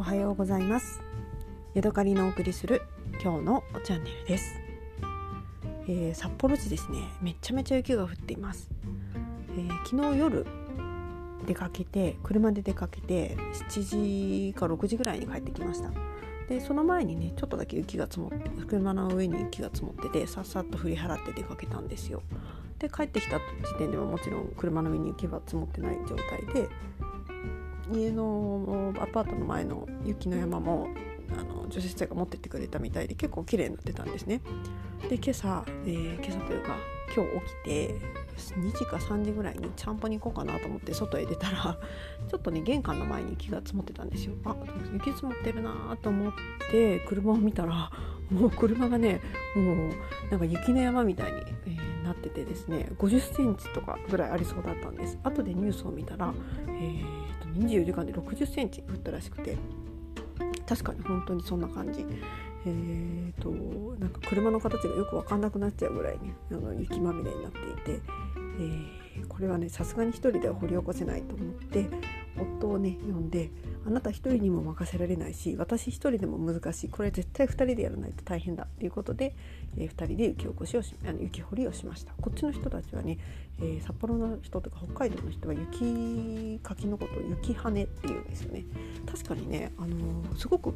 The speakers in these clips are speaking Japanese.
おはようございます。ヤドカリのお送りする今日のチャンネルです、えー、札幌市ですね。めちゃめちゃ雪が降っています、えー、昨日夜出かけて車で出かけて7時か6時ぐらいに帰ってきました。でその前にねちょっとだけ雪が積もって車の上に雪が積もっててさっさっと振り払って出かけたんですよ。で帰ってきた時点ではもちろん車の上に雪は積もってない状態で家のアパートの前の雪の山もあの除雪車が持ってってくれたみたいで結構綺麗になってたんですね。で今朝、えー、今朝というか今日起きて2時か3時ぐらいに散歩に行こうかなと思って外へ出たら ちょっとね玄関の前に雪が積もってたんですよ。あ雪積もってるなと思って車を見たらもう車がねもうなんか雪の山みたいに、えー、なっててですね50センチとかぐらいありそうだったんです後でニュースを見たら、えー、24時間で60センチ降ったらしくて。確かに本当にそんな感じ。えーと、なんか車の形がよく分かんなくなっちゃうぐらいねあの雪まみれになっていて、えー、これはねさすがに一人では掘り起こせないと思って夫をね呼んであなた一人にも任せられないし私一人でも難しい。これ絶対2人でやらないと大変だっていうことで、えー、2人で雪起こしをしあの雪掘りをしました。こっちの人たちはね、えー、札幌の人とか北海道の人は雪かきのことを雪跳ねっていうんですよね。確かにね、あのー、すごく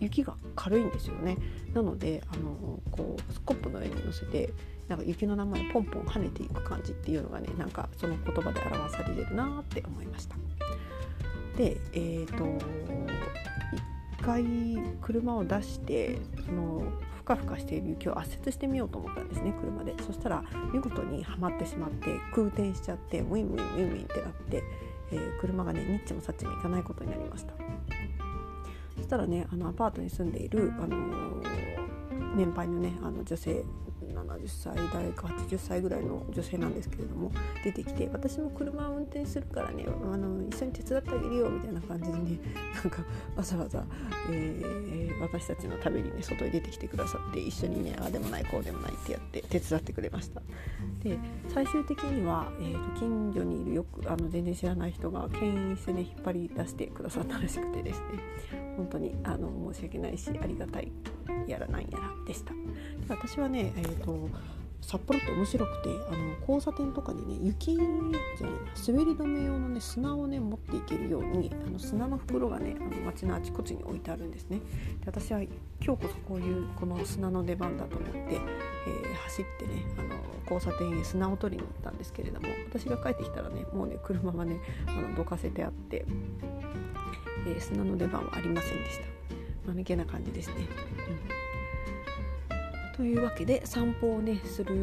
雪が軽いんですよね。なので、あのこうスコップの上に乗せてなんか雪の名前ポンポン跳ねていく感じっていうのがねなんかその言葉で表されてるなって思いました。でえっ、ー、と一回車を出してそのふかふかしている雪を圧雪してみようと思ったんですね車でそしたら見事にはまってしまって空転しちゃってウィンウィンウィンウィンってなって、えー、車がねニッチもサッチもいかないことになりましたそしたらねあのアパートに住んでいる、あのー、年配のねあの女性70歳代か80歳ぐらいの女性なんですけれども出てきて私も車を運転するからねあの一緒に手伝ってあげるよみたいな感じでねなんかわざわざ、えー、私たちのためにね外に出てきてくださって一緒にねああでもないこうでもないってやって手伝ってくれました。で最終的には、えーと、近所にいるよくあの全然知らない人が牽引してね引っ張り出してくださったらしくてですね。本当にあの申し訳ないしありがたいやらないやらでした。私はね、えーと、札幌って面白くてあの交差点とかにね雪じゃない滑り止め用のね砂をね持っていけるようにあの砂の袋がねあの街のあちこちに置いてあるんですね。で私は今日こそこういうこの砂の出番だと思って、えー、走ってねあの交差点へ砂を取りに行ったんですけれども私が帰ってきたらねもうね車はねあのどかせてあって、えー、砂の出番はありませんでした。間抜けな感じですね、うん。というわけで散歩をねする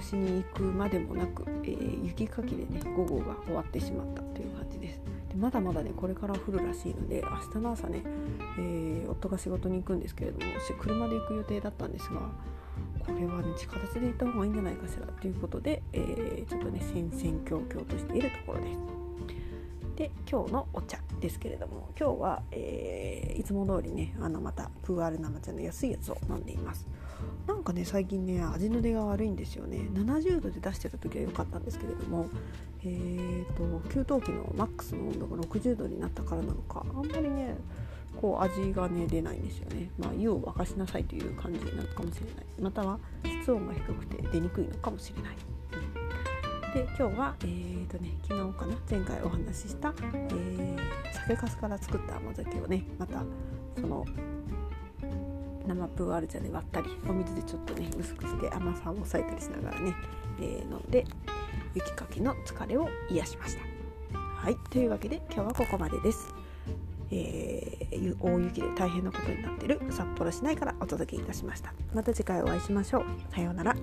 しに行くまでもなく、えー、雪かきでね午後が終わってしまったという感じです。でまだまだねこれから降るらしいので明日の朝ね、えー、夫が仕事に行くんですけれども車で行く予定だったんですがこれはね地下鉄で行った方がいいんじゃないかしらということで、えー、ちょっとね戦々恐々としているところです。で今日のお茶ですけれども今日は、えー、いつも通りねあのまたプーアール生茶の安いやつを飲んでいます。なんかね最近ね味の出が悪いんですよね。70度で出してた時は良かったんですけれどもえーと、給湯器のマックスの温度が60度になったからなのかあんまりねこう味がね出ないんですよね。まあ湯を沸かしなさいという感じなのかもしれない。または室温が低くて出にくいのかもしれない、で今日はえーとね昨日かな前回お話しした、えー、酒粕から作った甘酒をねまたその生プーアル茶で割ったりお水でちょっとね薄くして甘さを抑えたりしながらね、えー、飲んで雪かきの疲れを癒しました。はいというわけで今日はここまでです。えー、大雪で大変なことになっている札幌市内からお届けいたしました。また次回お会いしましょう。さようなら。